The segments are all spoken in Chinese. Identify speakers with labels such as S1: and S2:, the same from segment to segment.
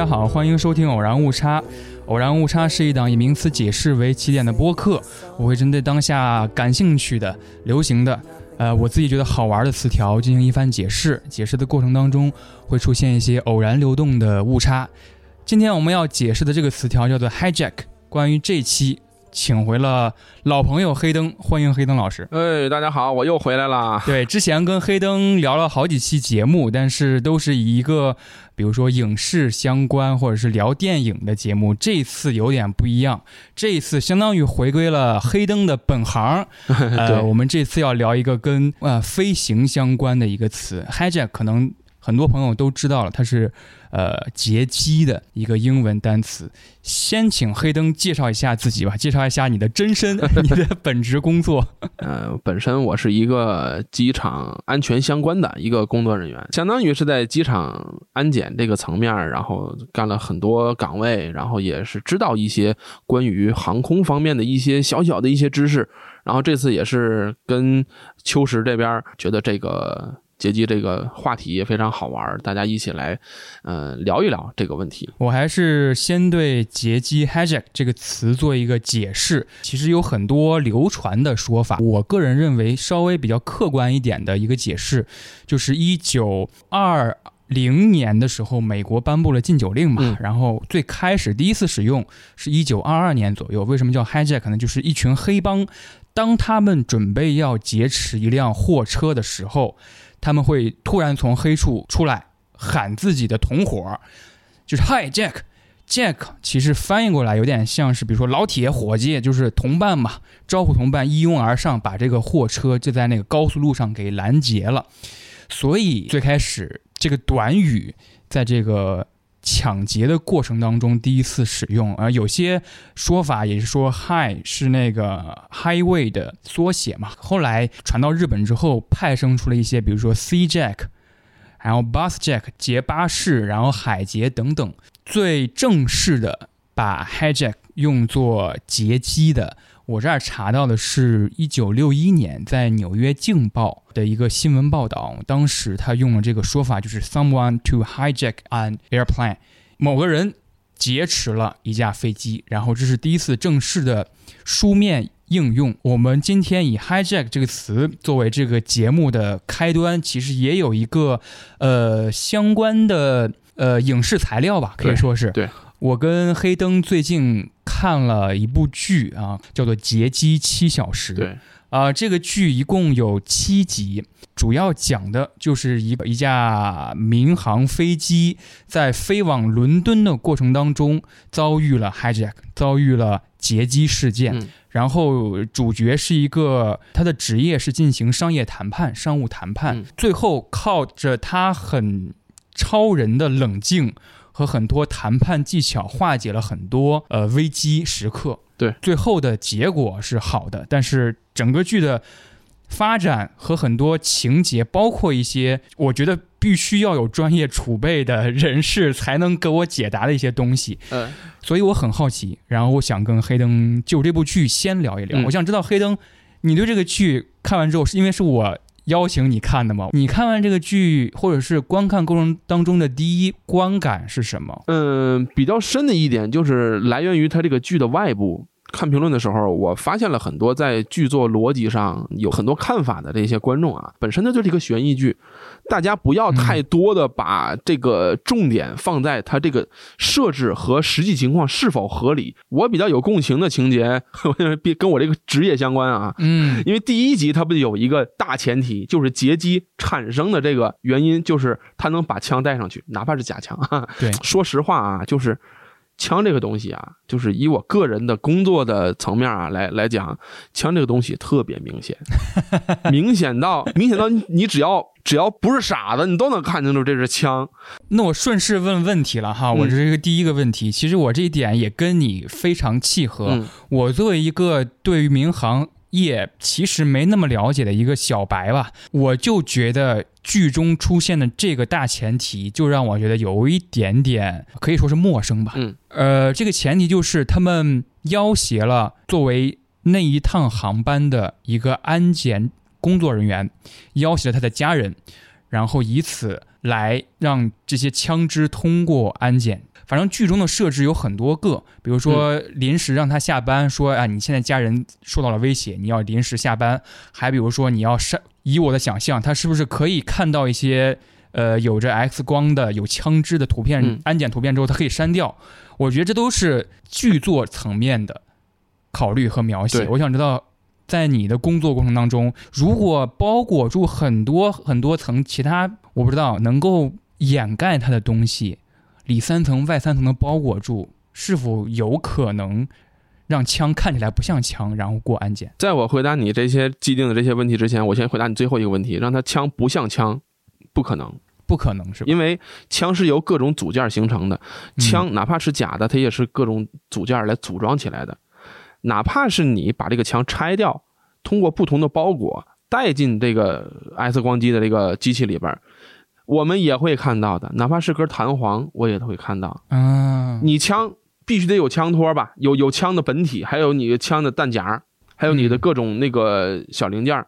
S1: 大家好，欢迎收听《偶然误差》。偶然误差是一档以名词解释为起点的播客，我会针对当下感兴趣的、流行的，呃，我自己觉得好玩的词条进行一番解释。解释的过程当中会出现一些偶然流动的误差。今天我们要解释的这个词条叫做 hijack。关于这期，请回了老朋友黑灯，欢迎黑灯老师。
S2: 哎，大家好，我又回来了。
S1: 对，之前跟黑灯聊了好几期节目，但是都是以一个比如说影视相关或者是聊电影的节目。这次有点不一样，这一次相当于回归了黑灯的本行。呃，我们这次要聊一个跟呃飞行相关的一个词，hijack，可能很多朋友都知道了，它是。呃，劫机的一个英文单词。先请黑灯介绍一下自己吧，介绍一下你的真身，你的本职工作。
S2: 呃，本身我是一个机场安全相关的一个工作人员，相当于是在机场安检这个层面，然后干了很多岗位，然后也是知道一些关于航空方面的一些小小的一些知识。然后这次也是跟秋实这边觉得这个。劫机这个话题也非常好玩，大家一起来，呃，聊一聊这个问题。
S1: 我还是先对劫机 hijack 这个词做一个解释。其实有很多流传的说法，我个人认为稍微比较客观一点的一个解释，就是一九二零年的时候，美国颁布了禁酒令嘛，然后最开始第一次使用是一九二二年左右。为什么叫 hijack 呢？就是一群黑帮，当他们准备要劫持一辆货车的时候。他们会突然从黑处出来喊自己的同伙，就是 “Hi Jack”，Jack 其实翻译过来有点像是，比如说老铁、伙计，就是同伴嘛，招呼同伴一拥而上，把这个货车就在那个高速路上给拦截了。所以最开始这个短语在这个。抢劫的过程当中第一次使用，而有些说法也是说 “high” 是那个 “highway” 的缩写嘛。后来传到日本之后，派生出了一些，比如说 “sea jack”，然后 “bus jack” 劫巴士，然后海劫等等。最正式的把 “hijack” 用作劫机的。我这儿查到的是一九六一年在《纽约镜报》的一个新闻报道，当时他用了这个说法，就是 “someone to hijack an airplane”，某个人劫持了一架飞机。然后这是第一次正式的书面应用。我们今天以 “hijack” 这个词作为这个节目的开端，其实也有一个呃相关的呃影视材料吧，可以说是
S2: 对。
S1: 我跟黑灯最近看了一部剧啊，叫做《劫机七小时》。
S2: 对，
S1: 啊，这个剧一共有七集，主要讲的就是一一架民航飞机在飞往伦敦的过程当中遭遇了 hijack，遭遇了劫机事件。然后主角是一个，他的职业是进行商业谈判、商务谈判，最后靠着他很超人的冷静。和很多谈判技巧化解了很多呃危机时刻，
S2: 对，
S1: 最后的结果是好的。但是整个剧的发展和很多情节，包括一些我觉得必须要有专业储备的人士才能给我解答的一些东西，
S2: 嗯，
S1: 所以我很好奇。然后我想跟黑灯就这部剧先聊一聊。我想知道黑灯，你对这个剧看完之后，是因为是我。邀请你看的吗？你看完这个剧，或者是观看过程当中的第一观感是什么？
S2: 嗯，比较深的一点就是来源于它这个剧的外部。看评论的时候，我发现了很多在剧作逻辑上有很多看法的这些观众啊，本身它就是一个悬疑剧。大家不要太多的把这个重点放在它这个设置和实际情况是否合理。我比较有共情的情节，跟我这个职业相关啊。
S1: 嗯，
S2: 因为第一集它不有一个大前提，就是劫机产生的这个原因，就是他能把枪带上去，哪怕是假枪。
S1: 对，
S2: 说实话啊，就是。枪这个东西啊，就是以我个人的工作的层面啊来来讲，枪这个东西特别明显，明显到明显到你只要只要不是傻子，你都能看清楚这是枪。
S1: 那我顺势问问题了哈，我这是一个第一个问题，其实我这一点也跟你非常契合。我作为一个对于民航业其实没那么了解的一个小白吧，我就觉得剧中出现的这个大前提，就让我觉得有一点点可以说是陌生吧。
S2: 嗯，
S1: 呃，这个前提就是他们要挟了作为那一趟航班的一个安检工作人员，要挟了他的家人，然后以此来让这些枪支通过安检。反正剧中的设置有很多个，比如说临时让他下班，说啊，你现在家人受到了威胁，你要临时下班。还比如说，你要删，以我的想象，他是不是可以看到一些呃有着 X 光的、有枪支的图片、
S2: 嗯
S1: 安检图片之后，他可以删掉。我觉得这都是剧作层面的考虑和描写。我想知道，在你的工作过程当中，如果包裹住很多很多层其他我不知道能够掩盖它的东西，里三层外三层的包裹住，是否有可能让枪看起来不像枪，然后过安检？
S2: 在我回答你这些既定的这些问题之前，我先回答你最后一个问题，让它枪不像枪，不可能，
S1: 不可能是吧？
S2: 因为枪是由各种组件形成的，
S1: 嗯
S2: 枪哪怕是假的，它也是各种组件来组装起来的。哪怕是你把这个枪拆掉，通过不同的包裹带进这个 X 光机的这个机器里边儿，我们也会看到的。哪怕是根弹簧，我也都会看到。
S1: 啊，
S2: 你枪必须得有枪托吧，有有枪的本体，还有你枪的弹夹，还有你的各种那个小零件儿，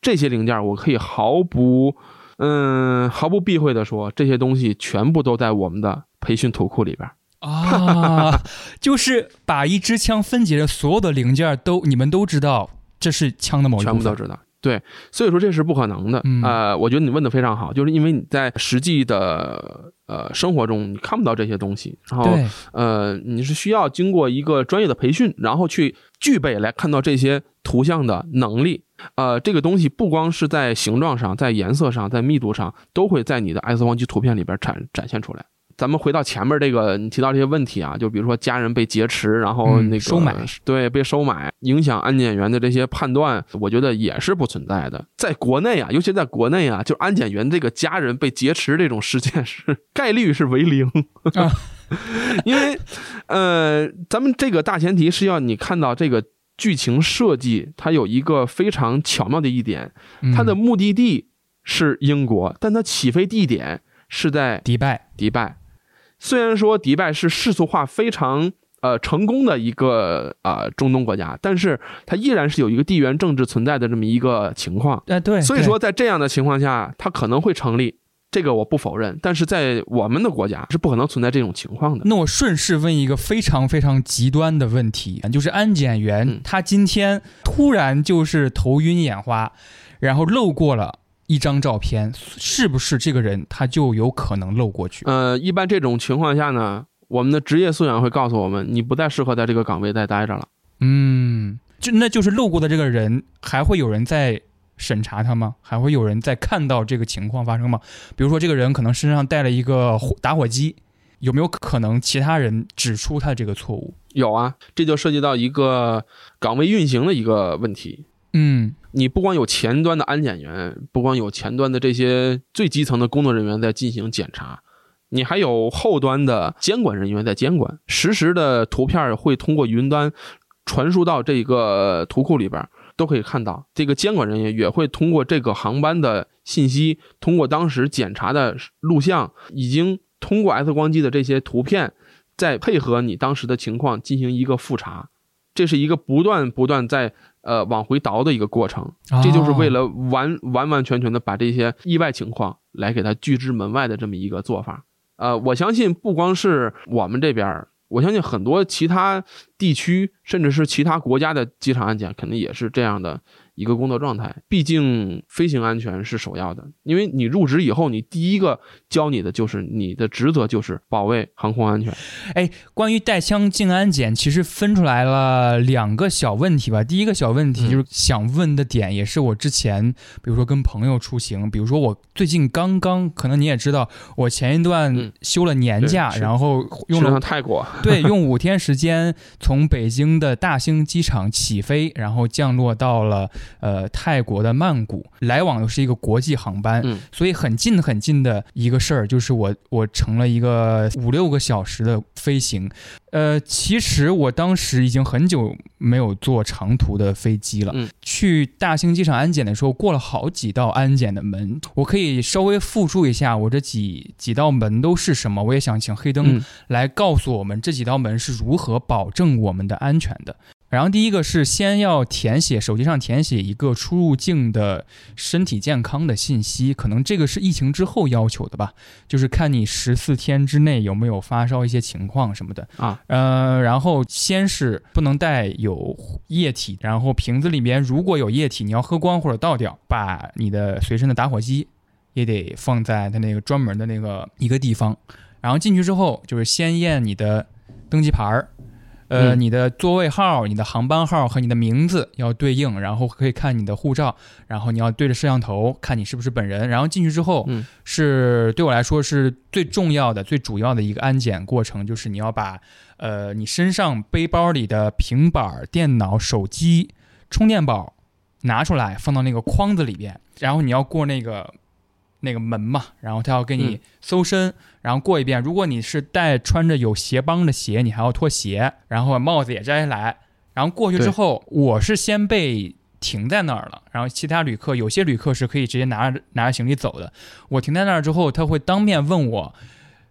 S2: 这些零件儿我可以毫不嗯毫不避讳的说，这些东西全部都在我们的培训图库里边儿。
S1: 啊，就是把一支枪分解的所有的零件都，你们都知道这是枪的某一部分。
S2: 全部都知道。对，所以说这是不可能的。
S1: 嗯
S2: 呃，我觉得你问的非常好，就是因为你在实际的呃生活中你看不到这些东西，然后，呃你是需要经过一个专业的培训，然后去具备来看到这些图像的能力。呃，这个东西不光是在形状上，在颜色上，在密度上，都会在你的 X 光机图片里边展展现出来。咱们回到前面这个，你提到这些问题啊，就比如说家人被劫持，然后
S1: 嗯
S2: 那个、
S1: 收买，
S2: 对，被收买，影响安检员的这些判断，我觉得也是不存在的。在国内啊，尤其在国内啊，就安检员这个家人被劫持这种事件是概率是为零，
S1: 啊。
S2: 因为呃，咱们这个大前提是要你看到这个剧情设计，它有一个非常巧妙的一点，
S1: 嗯。
S2: 它的目的地是英国，但它起飞地点是在
S1: 迪拜，
S2: 迪拜。虽然说迪拜是世俗化非常呃成功的一个呃中东国家，但是它依然是有一个地缘政治存在的这么一个情况。
S1: 哎、对，对
S2: 所以说，在这样的情况下，它可能会成立，这个我不否认。但是在我们的国家是不可能存在这种情况的。
S1: 那我顺势问一个非常非常极端的问题，就是安检员
S2: 嗯
S1: 他今天突然就是头晕眼花，然后漏过了一张照片，是不是这个人他就有可能漏过去？
S2: 呃，一般这种情况下呢，我们的职业素养会告诉我们，你不再适合在这个岗位再待着了。
S1: 嗯，就那就是漏过的这个人，还会有人在审查他吗？还会有人在看到这个情况发生吗？比如说这个人可能身上带了一个火打火机，有没有可能其他人指出他这个错误？
S2: 有啊，这就涉及到一个岗位运行的一个问题。
S1: 嗯
S2: 你不光有前端的安检员，不光有前端的这些最基层的工作人员在进行检查，你还有后端的监管人员在监管。实时的图片会通过云端传输到这个图库里边，都可以看到。这个监管人员也会通过这个航班的信息，通过当时检查的录像，已经通过 X 光机的这些图片，再配合你当时的情况进行一个复查。这是一个不断不断在呃往回倒的一个过程。这就是为了完完完全全的把这些意外情况来给它拒之门外的这么一个做法。呃，我相信不光是我们这边，我相信很多其他地区甚至是其他国家的机场安检肯定也是这样的一个工作状态。毕竟飞行安全是首要的，因为你入职以后，你第一个教你的就是你的职责就是保卫航空安全。
S1: 关于带枪进安检，其实分出来了两个小问题吧。第一个小问题
S2: 嗯
S1: 就是想问的点，也是我之前，比如说跟朋友出行，比如说我最近刚刚，可能你也知道，我前一段
S2: 嗯
S1: 休了年假，然后用
S2: 是
S1: 了
S2: 上泰国，
S1: 对，用五天时间从北京的大兴机场起飞，然后降落到了呃泰国的曼谷，来往的是一个国际航班，
S2: 嗯
S1: 所以很近很近的一个事儿，就是我我乘了一个五六个小时的飞行。呃，其实我当时已经很久没有坐长途的飞机了。
S2: 嗯
S1: 去大兴机场安检的时候，过了好几道安检的门，我可以稍微复述一下我这几几道门都是什么。我也想请黑灯
S2: 嗯
S1: 来告诉我们这几道门是如何保证我们的安全的。然后第一个是先要填写手机上填写一个出入境的身体健康的信息，可能这个是疫情之后要求的吧，就是看你十四天之内有没有发烧一些情况什么的
S2: 啊。
S1: 呃，然后先是不能带有液体，然后瓶子里面如果有液体，你要喝光或者倒掉，把你的随身的打火机也得放在它那个专门的那个一个地方。然后进去之后，就是先验你的登机牌儿，呃，
S2: 嗯
S1: 你的座位号、你的航班号和你的名字要对应，然后可以看你的护照，然后你要对着摄像头看你是不是本人。然后进去之后，
S2: 嗯
S1: 是对我来说是最重要的、最主要的一个安检过程，就是你要把呃你身上背包里的平板、电脑、手机、充电宝拿出来，放到那个筐子里边，然后你要过那个那个门嘛，然后他要给你
S2: 嗯
S1: 搜身，然后过一遍。如果你是带穿着有鞋帮的鞋，你还要脱鞋，然后帽子也摘下来，然后过去之后，我是先被停在那儿了，然后其他旅客有些旅客是可以直接拿着拿着行李走的。我停在那儿之后，他会当面问我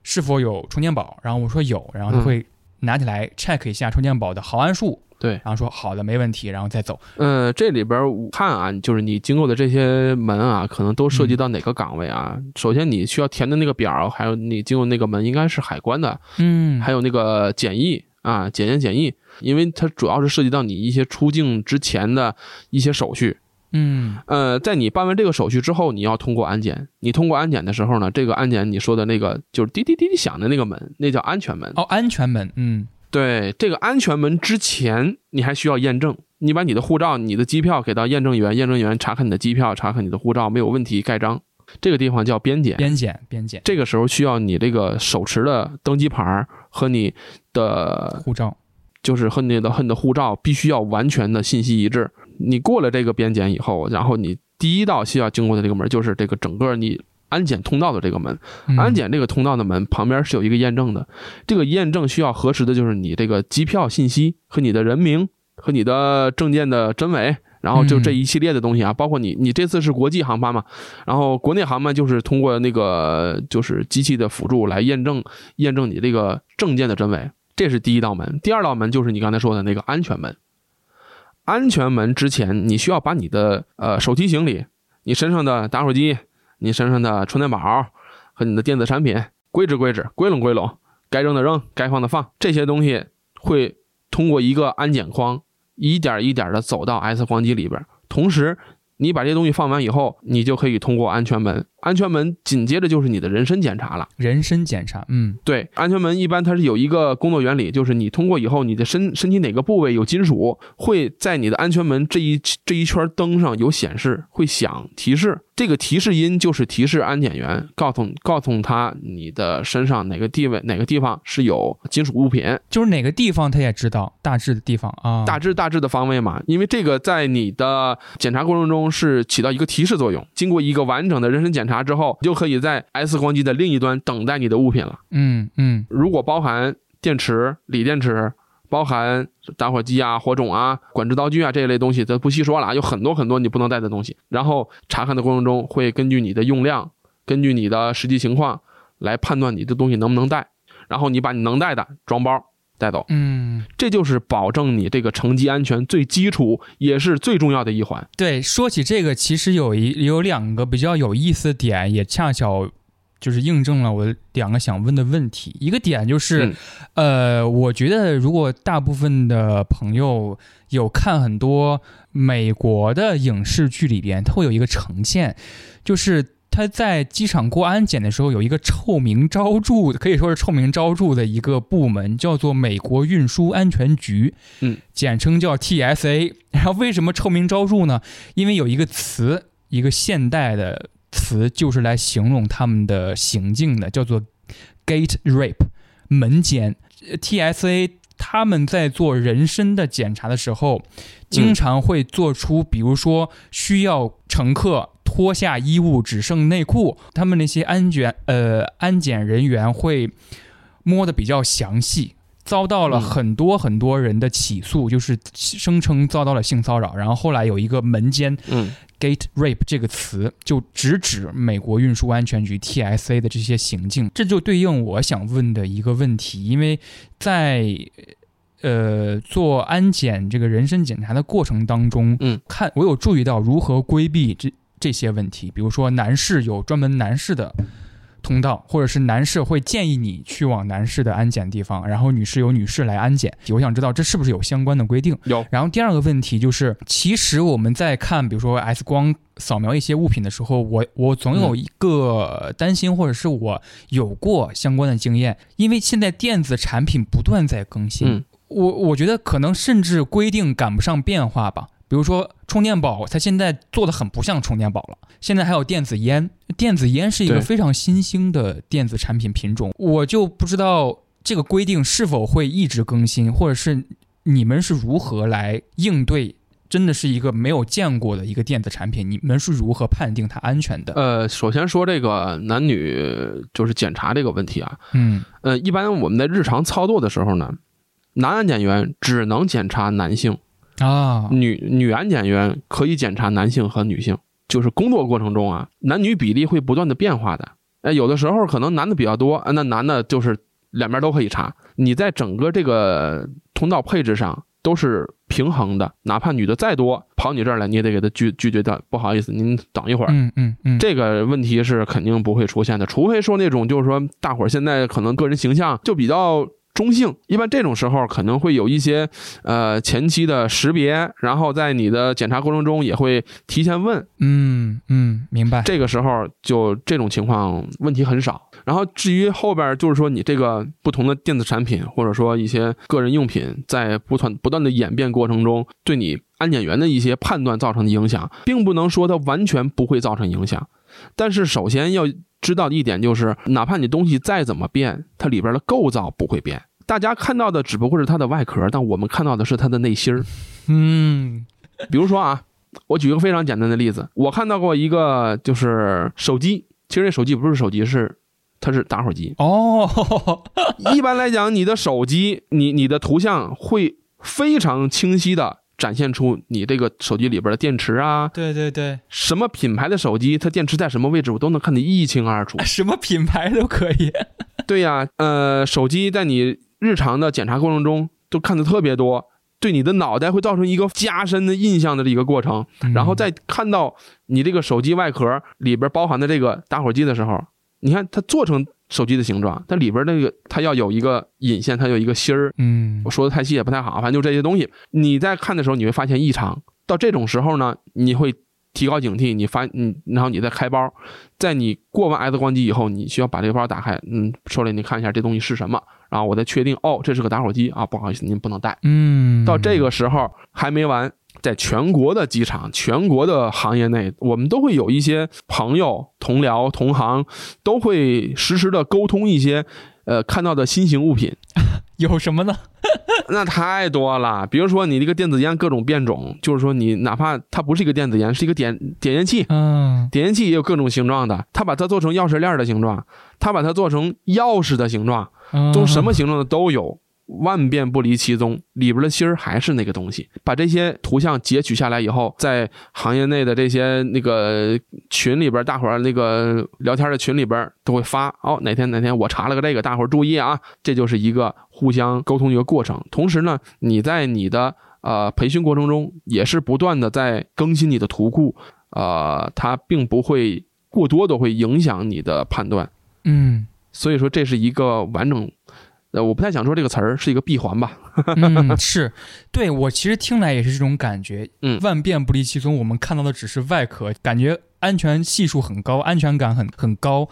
S1: 是否有充电宝，然后我说有，然后他
S2: 嗯
S1: 会拿起来 check 一下充电宝的毫安数，
S2: 对，
S1: 然后说好的没问题，然后再走。
S2: 呃，这里边儿我看啊，就是你经过的这些门啊，可能都涉及到哪个岗位啊？首先你需要填的那个表，还有你经过那个门，应该是海关的，
S1: 嗯，
S2: 还有那个检疫啊，检验检疫，因为它主要是涉及到你一些出境之前的一些手续。
S1: 嗯
S2: 呃，在你办完这个手续之后，你要通过安检。你通过安检的时候呢，这个安检你说的那个就是滴滴滴滴响的那个门，那叫安全门。
S1: 哦，安全门，嗯
S2: 对，这个安全门之前你还需要验证，你把你的护照、你的机票给到验证员，验证员查看你的机票，查看你的护照没有问题，盖章。这个地方叫边检。
S1: 边检边检
S2: 这个时候需要你这个手持的登机牌儿和你的
S1: 护照，
S2: 就是和你的和你的护照必须要完全的信息一致。你过了这个边检以后，然后你第一道需要经过的这个门就是这个整个你安检通道的这个门。
S1: 嗯
S2: 安检这个通道的门旁边是有一个验证的，这个验证需要核实的就是你这个机票信息和你的人名和你的证件的真伪。然后就这一系列的东西啊，包括你，你这次是国际航班嘛，然后国内航班就是通过那个就是机器的辅助来验证验证你这个证件的真伪，这是第一道门。第二道门就是你刚才说的那个安全门。安全门之前，你需要把你的呃手提行李、你身上的打火机、你身上的充电宝和你的电子产品归置归置、归拢归拢，该扔的扔，该放的放，这些东西会通过一个安检框，一点一点的走到 S 光机里边。同时，你把这些东西放完以后，你就可以通过安全门。安全门紧接着就是你的人身检查了。
S1: 人身检查，嗯
S2: 对，安全门一般它是有一个工作原理，就是你通过以后，你的身身体哪个部位有金属，会在你的安全门这一这一圈灯上有显示，会响提示。这个提示音就是提示安检员，告诉告诉他你的身上哪个地位哪个地方是有金属物品，
S1: 就是哪个地方他也知道，大致的地方啊，
S2: 大致大致的方位嘛。因为这个在你的检查过程中是起到一个提示作用。经过一个完整的人身检查之后，你就可以在 X 光机的另一端等待你的物品了。
S1: 嗯嗯
S2: 如果包含电池、锂电池，包含打火机啊、火种啊、管制刀具啊这一类东西，咱不细说了啊，有很多很多你不能带的东西。然后查看的过程中，会根据你的用量，根据你的实际情况来判断你的东西能不能带，然后你把你能带的装包带走，
S1: 嗯，
S2: 这就是保证你这个乘机安全最基础也是最重要的一环。
S1: 对，说起这个，其实有一有两个比较有意思的点，也恰巧就是印证了我两个想问的问题。一个点就是，
S2: 嗯
S1: 呃，我觉得如果大部分的朋友有看很多美国的影视剧里边，它会有一个呈现，就是。他在机场过安检的时候，有一个臭名昭著，可以说是臭名昭著的一个部门，叫做美国运输安全局，
S2: 嗯，
S1: 简称叫 TSA。然后为什么臭名昭著呢？因为有一个词，一个现代的词，就是来形容他们的行径的，叫做 gate rape，门监。呃 TSA 他们在做人身的检查的时候，经常会做出，比如说需要乘客脱下衣物只剩内裤，他们那些安检呃安检人员会摸得比较详细。遭到了
S2: 嗯
S1: 很多很多人的起诉，就是声称遭到了性骚扰。然后后来有一个门监
S2: 嗯
S1: “gate rape” 这个词，就直指美国运输安全局 TSA 的这些行径。这就对应我想问的一个问题，因为在呃做安检这个人身检查的过程当中，
S2: 嗯，
S1: 看我有注意到如何规避这这些问题，比如说男士有专门男士的。通道，或者是男士会建议你去往男士的安检地方，然后女士由女士来安检。我想知道这是不是有相关的规定？
S2: 有。
S1: 然后第二个问题就是，其实我们在看，比如说 X 光扫描一些物品的时候，我我总有一个担心，或者是我有过相关的经验，因为现在电子产品不断在更新，
S2: 嗯
S1: 我我觉得可能甚至规定赶不上变化吧。比如说充电宝，它现在做的很不像充电宝了。现在还有电子烟，电子烟是一个非常新兴的电子产品品种，我就不知道这个规定是否会一直更新，或者是你们是如何来应对？真的是一个没有见过的一个电子产品，你们是如何判定它安全的？
S2: 呃，首先说这个男女就是检查这个问题啊，
S1: 嗯
S2: 呃，一般我们在日常操作的时候呢，男安检员只能检查男性，
S1: 啊，
S2: 女女安检员可以检查男性和女性。就是工作过程中啊，男女比例会不断的变化的。哎，有的时候可能男的比较多，啊那男的就是两边都可以查。你在整个这个通道配置上都是平衡的，哪怕女的再多跑你这儿来，你也得给他拒拒绝掉。不好意思，您等一会儿。
S1: 嗯嗯嗯，
S2: 这个问题是肯定不会出现的，除非说那种就是说大伙儿现在可能个人形象就比较中性，一般这种时候可能会有一些呃前期的识别，然后在你的检查过程中也会提前问，
S1: 嗯嗯，明白。
S2: 这个时候就这种情况问题很少。然后至于后边就是说你这个不同的电子产品或者说一些个人用品在不断不断的演变过程中，对你安检员的一些判断造成的影响，并不能说它完全不会造成影响。但是首先要知道的一点就是，哪怕你东西再怎么变，它里边的构造不会变。大家看到的只不过是它的外壳，但我们看到的是它的内芯儿。
S1: 嗯
S2: 比如说啊，我举一个非常简单的例子，我看到过一个就是手机，其实这手机不是手机，是它是打火机。
S1: 哦，
S2: 一般来讲，你的手机，你你的图像会非常清晰的展现出你这个手机里边的电池啊，
S1: 对对对，
S2: 什么品牌的手机，它电池在什么位置，我都能看得一清二楚。
S1: 什么品牌都可以。
S2: 对呀、呃，手机在你日常的检查过程中都看的特别多，对你的脑袋会造成一个加深的印象的一个过程。然后再看到你这个手机外壳里边包含的这个打火机的时候，你看它做成手机的形状，它里边那个它要有一个引线，它有一个芯儿。
S1: 嗯
S2: 我说的太细也不太好，反正就这些东西。你在看的时候，你会发现异常。到这种时候呢，你会提高警惕，你发你，然后你再开包，在你过完 X 光机以后，你需要把这个包打开，嗯，收来你看一下这东西是什么，然后我再确定哦，这是个打火机啊，不好意思，您不能带。
S1: 嗯，
S2: 到这个时候还没完，在全国的机场、全国的行业内，我们都会有一些朋友、同僚、同行，都会实时的沟通一些呃看到的新型物品。
S1: 有什么呢？
S2: 那太多了，比如说你这个电子烟各种变种，就是说你哪怕它不是一个电子烟，是一个点点烟器，
S1: 嗯。
S2: 点烟器也有各种形状的，它把它做成钥匙链的形状，它把它做成钥匙的形状，
S1: 嗯，
S2: 都什么形状的都有，万变不离其宗，里边的芯儿还是那个东西。把这些图像截取下来以后，在行业内的这些那个群里边，大伙儿那个聊天的群里边都会发哦，哪天哪天我查了个这个，大伙儿注意啊，这就是一个互相沟通的一个过程。同时呢，你在你的呃培训过程中也是不断的在更新你的图库，呃，它并不会过多的会影响你的判断。
S1: 嗯
S2: 所以说这是一个完整，呃，我不太想说这个词儿是一个闭环吧。
S1: 嗯，是对我其实听来也是这种感觉。
S2: 嗯
S1: 万变不离其宗，我们看到的只是外壳，感觉安全系数很高，安全感很很高。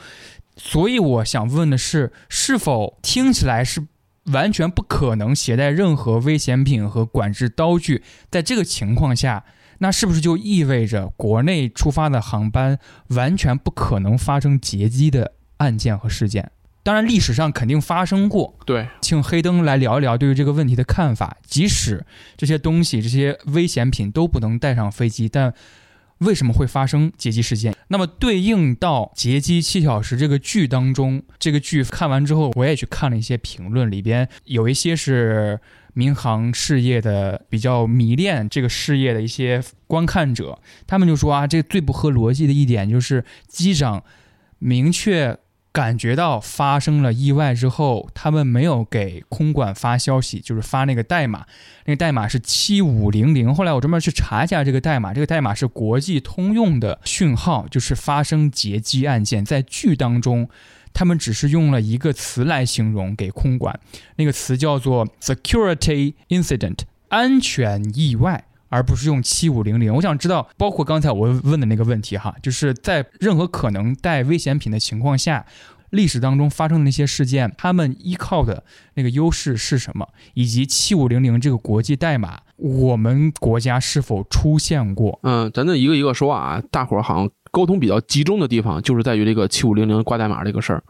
S1: 所以我想问的是，是否听起来是完全不可能携带任何危险品和管制刀具？在这个情况下，那是不是就意味着国内出发的航班完全不可能发生劫机的案件和事件？当然，历史上肯定发生过。
S2: 对，
S1: 请黑灯来聊一聊对于这个问题的看法。即使这些东西、这些危险品都不能带上飞机，但为什么会发生劫机事件？那么对应到《劫机七小时》这个剧当中，这个剧看完之后，我也去看了一些评论，里边有一些是民航事业的比较迷恋这个事业的一些观看者，他们就说啊，这最不合逻辑的一点就是机长明确。感觉到发生了意外之后，他们没有给空管发消息，就是发那个代码，那个代码是七五零零。后来我专门去查一下这个代码，这个代码是国际通用的讯号，就是发生劫机案件。在剧当中，他们只是用了一个词来形容给空管，那个词叫做 security incident，安全意外。而不是用七五零零，我想知道，包括刚才我问的那个问题哈，就是在任何可能带危险品的情况下，历史当中发生的那些事件，他们依靠的那个优势是什么？以及七五零零这个国际代码，我们国家是否出现过？
S2: 嗯，咱就一个一个说啊，大伙儿好像沟通比较集中的地方，就是在于这个七五零零挂代码这个事儿。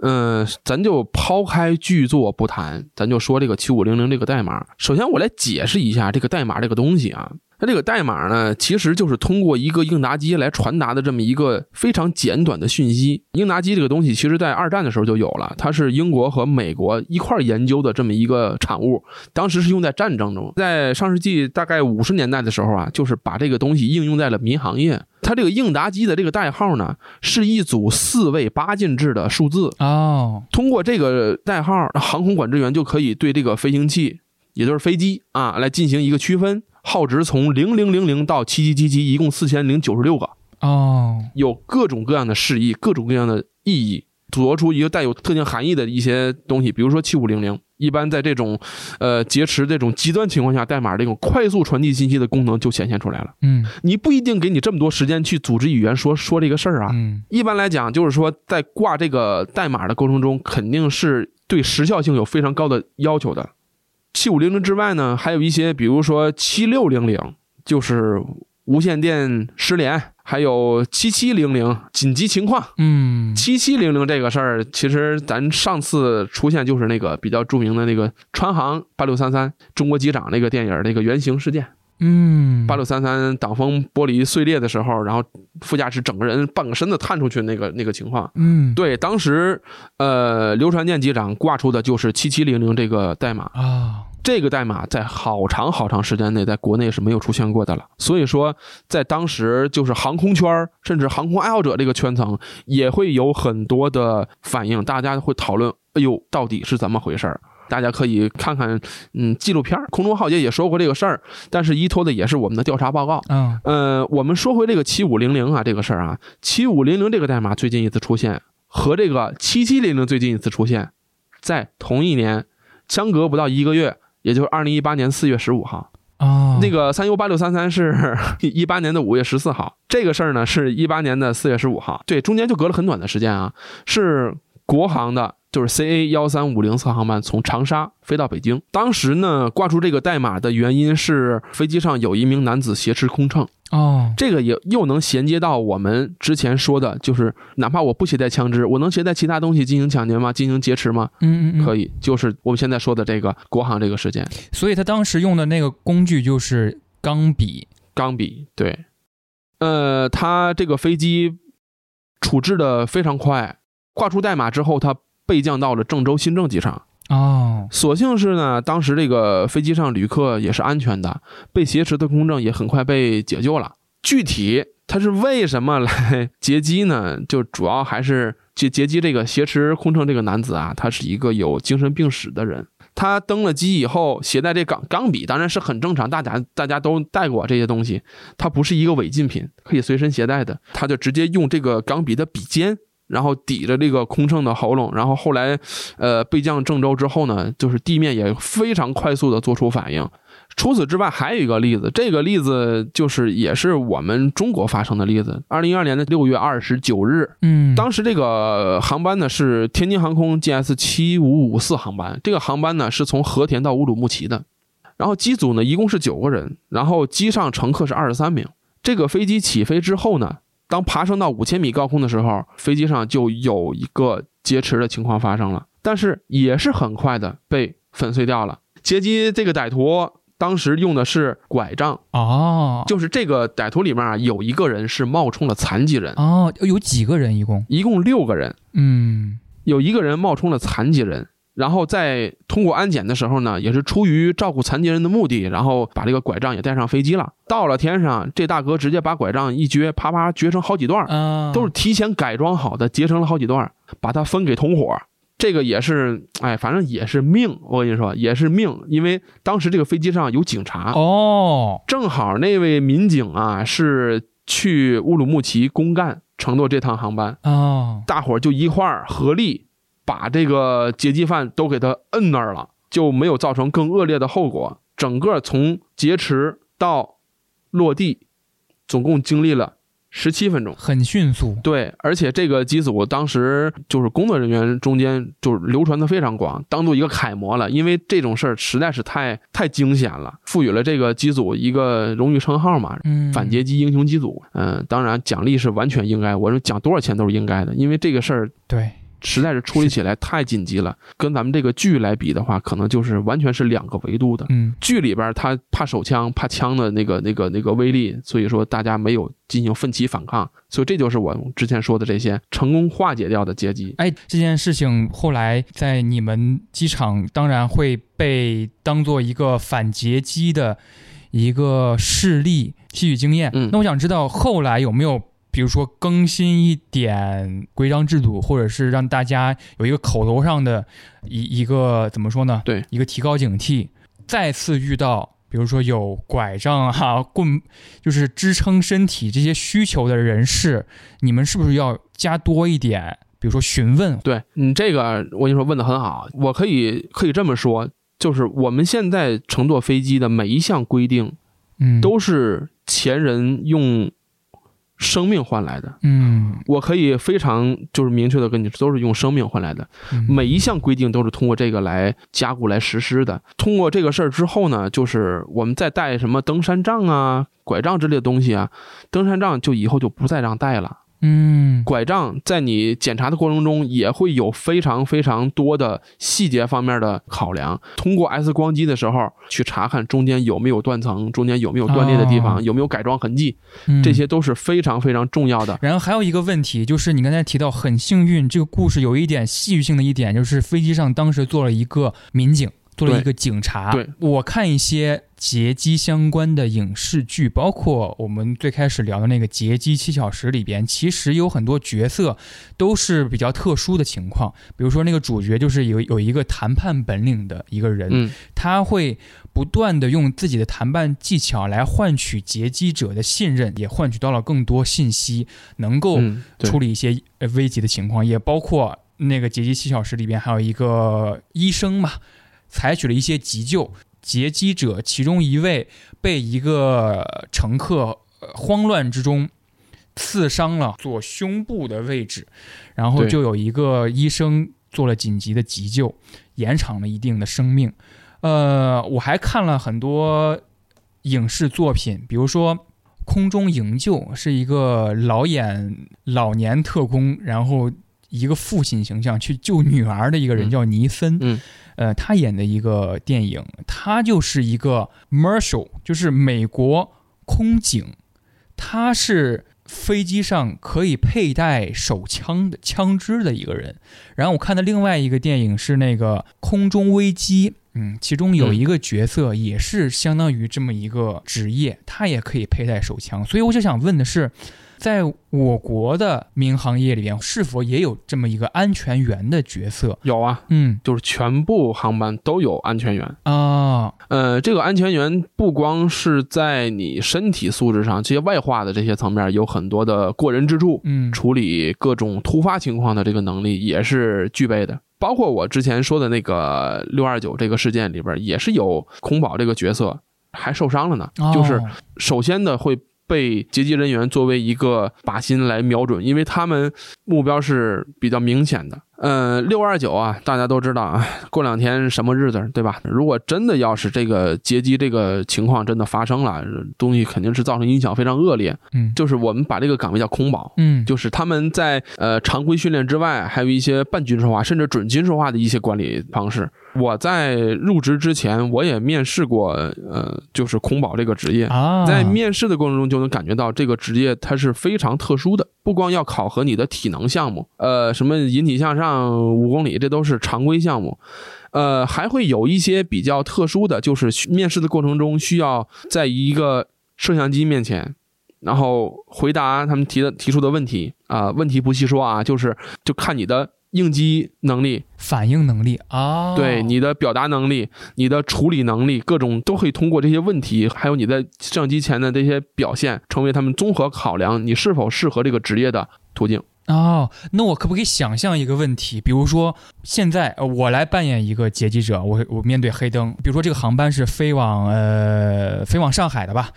S2: 嗯，咱就抛开剧作不谈，咱就说这个七五零零这个代码。首先，我来解释一下这个代码这个东西啊。它这个代码呢，其实就是通过一个应答机来传达的这么一个非常简短的讯息。应答机这个东西，其实在二战的时候就有了，它是英国和美国一块研究的这么一个产物。当时是用在战争中，在上世纪大概五十年代的时候啊，就是把这个东西应用在了民航业。它这个应答机的这个代号呢，是一组四位八进制的数字
S1: 哦。
S2: 通过这个代号，航空管制员就可以对这个飞行器，也就是飞机啊，来进行一个区分。号值从零零零零到七七七七，一共四千零九十六个
S1: 哦，
S2: 有各种各样的示意，各种各样的意义，组合出一个带有特定含义的一些东西。比如说七五零零，一般在这种呃劫持这种极端情况下，代码这种快速传递信息的功能就显现出来了。
S1: 嗯，
S2: 你不一定给你这么多时间去组织语言说说这个事儿啊。
S1: 嗯，
S2: 一般来讲，就是说在挂这个代码的过程中，肯定是对时效性有非常高的要求的。七五零零之外呢，还有一些，比如说七六零零，就是无线电失联；还有七七零零紧急情况。
S1: 嗯，
S2: 七七零零这个事儿，其实咱上次出现就是那个比较著名的那个川航八六三三中国机长那个电影那个原型事件。
S1: 嗯，
S2: 八六三三挡风玻璃碎裂的时候，然后副驾驶整个人半个身子探出去那个那个情况。
S1: 嗯，
S2: 对，当时呃，刘传健机长挂出的就是七七零零这个代码
S1: 啊。
S2: 这个代码在好长好长时间内在国内是没有出现过的了，所以说在当时就是航空圈甚至航空爱好者这个圈层也会有很多的反应，大家会讨论，哎呦，到底是怎么回事儿？大家可以看看，嗯，纪录片《空中浩劫》也说过这个事儿，但是依托的也是我们的调查报告。
S1: 嗯，
S2: 呃，我们说回这个七五零零啊，这个事儿啊，七五零零这个代码最近一次出现和这个七七零零最近一次出现在同一年，相隔不到一个月。也就是二零一八年四月十五号
S1: 啊，
S2: 那个三 U 八六三三是一八年的五月十四号，这个事儿呢是一八年的四月十五号，对，中间就隔了很短的时间啊，是国航的。就是 CA 幺三五零次航班从长沙飞到北京，当时呢挂出这个代码的原因是飞机上有一名男子挟持空乘
S1: 哦，
S2: 这个也又能衔接到我们之前说的，就是哪怕我不携带枪支，我能携带其他东西进行抢劫吗？进行劫持吗？
S1: 嗯嗯，
S2: 可以，就是我们现在说的这个国航这个事件。
S1: 所以他当时用的那个工具就是钢笔，
S2: 钢笔对，呃，他这个飞机处置的非常快，挂出代码之后，他。备降到了郑州新郑机场
S1: 哦，
S2: 所幸是呢，当时这个飞机上旅客也是安全的，被挟持的空乘也很快被解救了。具体他是为什么来劫机呢？就主要还是劫劫机这个挟持空乘这个男子啊，他是一个有精神病史的人。他登了机以后携带这钢钢笔，当然是很正常，大家大家都带过这些东西，它不是一个违禁品，可以随身携带的。他就直接用这个钢笔的笔尖。然后抵着这个空乘的喉咙，然后后来，呃，备降郑州之后呢，就是地面也非常快速的做出反应。除此之外，还有一个例子，这个例子就是也是我们中国发生的例子。二零一二年的六月二十九日，
S1: 嗯，
S2: 当时这个航班呢是天津航空 GS 七五五四航班，这个航班呢是从和田到乌鲁木齐的，然后机组呢一共是九个人，然后机上乘客是二十三名。这个飞机起飞之后呢。当爬升到五千米高空的时候，飞机上就有一个劫持的情况发生了，但是也是很快的被粉碎掉了。劫机这个歹徒当时用的是拐杖，
S1: 哦
S2: 就是这个歹徒里面啊有一个人是冒充了残疾人，
S1: 哦，有几个人一共？
S2: 一共六个人，
S1: 嗯
S2: 有一个人冒充了残疾人。然后在通过安检的时候呢，也是出于照顾残疾人的目的，然后把这个拐杖也带上飞机了。到了天上，这大哥直接把拐杖一撅，啪啪撅成好几段都是提前改装好的，截成了好几段儿，把它分给同伙。这个也是，哎，反正也是命。我跟你说，也是命，因为当时这个飞机上有警察，
S1: 哦
S2: 正好那位民警啊是去乌鲁木齐公干乘坐这趟航班，
S1: 哦
S2: 大伙儿就一块儿合力把这个劫机犯都给他摁那儿了，就没有造成更恶劣的后果。整个从劫持到落地，总共经历了十七分钟。
S1: 很迅速。
S2: 对，而且这个机组当时就是工作人员中间就是流传的非常广，当做一个楷模了。因为这种事儿实在是太太惊险了，赋予了这个机组一个荣誉称号嘛，
S1: 嗯，
S2: 反劫机英雄机组。嗯、当然奖励是完全应该，我说奖多少钱都是应该的，因为这个事儿
S1: 对，
S2: 实在是处理起来太紧急了，跟咱们这个剧来比的话，可能就是完全是两个维度的。
S1: 嗯
S2: 剧里边他怕手枪、怕枪的那个、那个、那个威力，所以说大家没有进行奋起反抗，所以这就是我之前说的这些成功化解掉的阶级。
S1: 哎，这件事情后来在你们机场当然会被当做一个反劫机的一个事例，吸取经验。
S2: 嗯
S1: 那我想知道后来有没有，比如说更新一点规章制度，或者是让大家有一个口头上的一一个怎么说呢？
S2: 对，
S1: 一个提高警惕。再次遇到，比如说有拐杖啊、棍，就是支撑身体这些需求的人士，你们是不是要加多一点？比如说询问，
S2: 对你这个，我跟你说问的很好，我可以可以这么说，就是我们现在乘坐飞机的每一项规定，
S1: 嗯，
S2: 都是前人用生命换来的。
S1: 嗯，
S2: 我可以非常就是明确的跟你说，都是用生命换来的。
S1: 嗯
S2: 每一项规定都是通过这个来加固来实施的。通过这个事儿之后呢，就是我们再带什么登山杖啊、拐杖之类的东西啊，登山杖就以后就不再让带了。
S1: 嗯
S2: 拐杖在你检查的过程中也会有非常非常多的细节方面的考量。通过 X 光机的时候去查看中间有没有断层，中间有没有断裂的地方，
S1: 哦
S2: 有没有改装痕迹，
S1: 嗯
S2: 这些都是非常非常重要的。
S1: 然后还有一个问题，就是你刚才提到很幸运，这个故事有一点戏剧性的一点，就是飞机上当时坐了一个民警，做了一个警察。
S2: 对
S1: 我看一些劫机相关的影视剧，包括我们最开始聊的那个《劫机七小时》里边，其实有很多角色都是比较特殊的情况，比如说那个主角就是有有一个谈判本领的一个人，
S2: 嗯，
S1: 他会不断的用自己的谈判技巧来换取劫机者的信任，也换取到了更多信息，能够处理一些呃危急的情况，也包括那个劫机七小时里边还有一个医生嘛，采取了一些急救。劫机者其中一位被一个乘客、呃慌乱之中刺伤了左胸部的位置，然后就有一个医生做了紧急的急救，延长了一定的生命。呃，我还看了很多影视作品，比如说《空中营救》是一个老演老年特工，然后一个父亲形象去救女儿的一个人
S2: 嗯。
S1: 叫尼森，
S2: 嗯。
S1: 呃，他演的一个电影，他就是一个 Marshal，就是美国空警，他是飞机上可以佩戴手枪的枪支的一个人。然后我看的另外一个电影是那个《空中危机》，嗯，其中有一个角色也是相当于这么一个职业，他也可以佩戴手枪。所以我就想问的是，在我国的民航业里边，是否也有这么一个安全员的角色？
S2: 有啊，
S1: 嗯
S2: 就是全部航班都有安全员。
S1: 啊，
S2: 呃，这个安全员不光是在你身体素质上，这些外化的这些层面有很多的过人之处，
S1: 嗯
S2: 处理各种突发情况的这个能力也是具备的。包括我之前说的那个六二九这个事件里边，也是有空保这个角色还受伤了呢。就是
S1: 哦
S2: 首先的会被劫机人员作为一个靶心来瞄准，因为他们目标是比较明显的，嗯，六二九啊，大家都知道啊，过两天什么日子，对吧？如果真的要是这个劫机这个情况真的发生了，东西肯定是造成影响非常恶劣。
S1: 嗯
S2: 就是我们把这个岗位叫空保，
S1: 嗯，
S2: 就是他们在呃常规训练之外，还有一些半军事化甚至准军事化的一些管理方式。我在入职之前，我也面试过，呃，就是空保这个职业。
S1: 啊，
S2: 在面试的过程中就能感觉到这个职业它是非常特殊的，不光要考核你的体能项目，呃，什么引体向上五公里，这都是常规项目，呃，还会有一些比较特殊的，就是面试的过程中需要在一个摄像机面前，然后回答他们提的提出的问题啊、问题不细说啊，就是就看你的应激能力，
S1: 反应能力啊，
S2: 对你的表达能力、你的处理能力，各种都可以通过这些问题，还有你在摄像机前的这些表现，成为他们综合考量你是否适合这个职业的途径。
S1: 哦，那我可不可以想象一个问题？比如说，现在呃我来扮演一个劫机者，我我面对黑灯，比如说这个航班是飞往呃飞往上海的吧？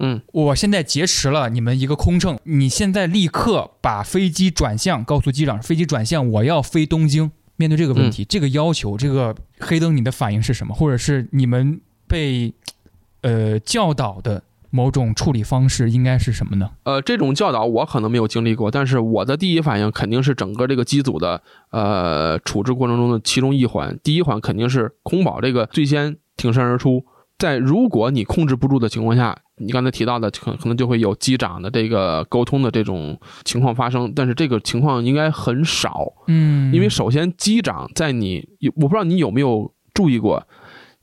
S2: 嗯，
S1: 我现在劫持了你们一个空乘，你现在立刻把飞机转向，告诉机长飞机转向，我要飞东京。面对这个问题，这个要求，这个黑灯你的反应是什么？或者是你们被呃教导的某种处理方式应该是什么呢？
S2: 呃，这种教导我可能没有经历过，但是我的第一反应肯定是整个这个机组的呃处置过程中的其中一环。第一环肯定是空保这个最先挺身而出，在如果你控制不住的情况下，你刚才提到的可可能就会有机长的这个沟通的这种情况发生，但是这个情况应该很少，
S1: 嗯，
S2: 因为首先机长在你，我不知道你有没有注意过，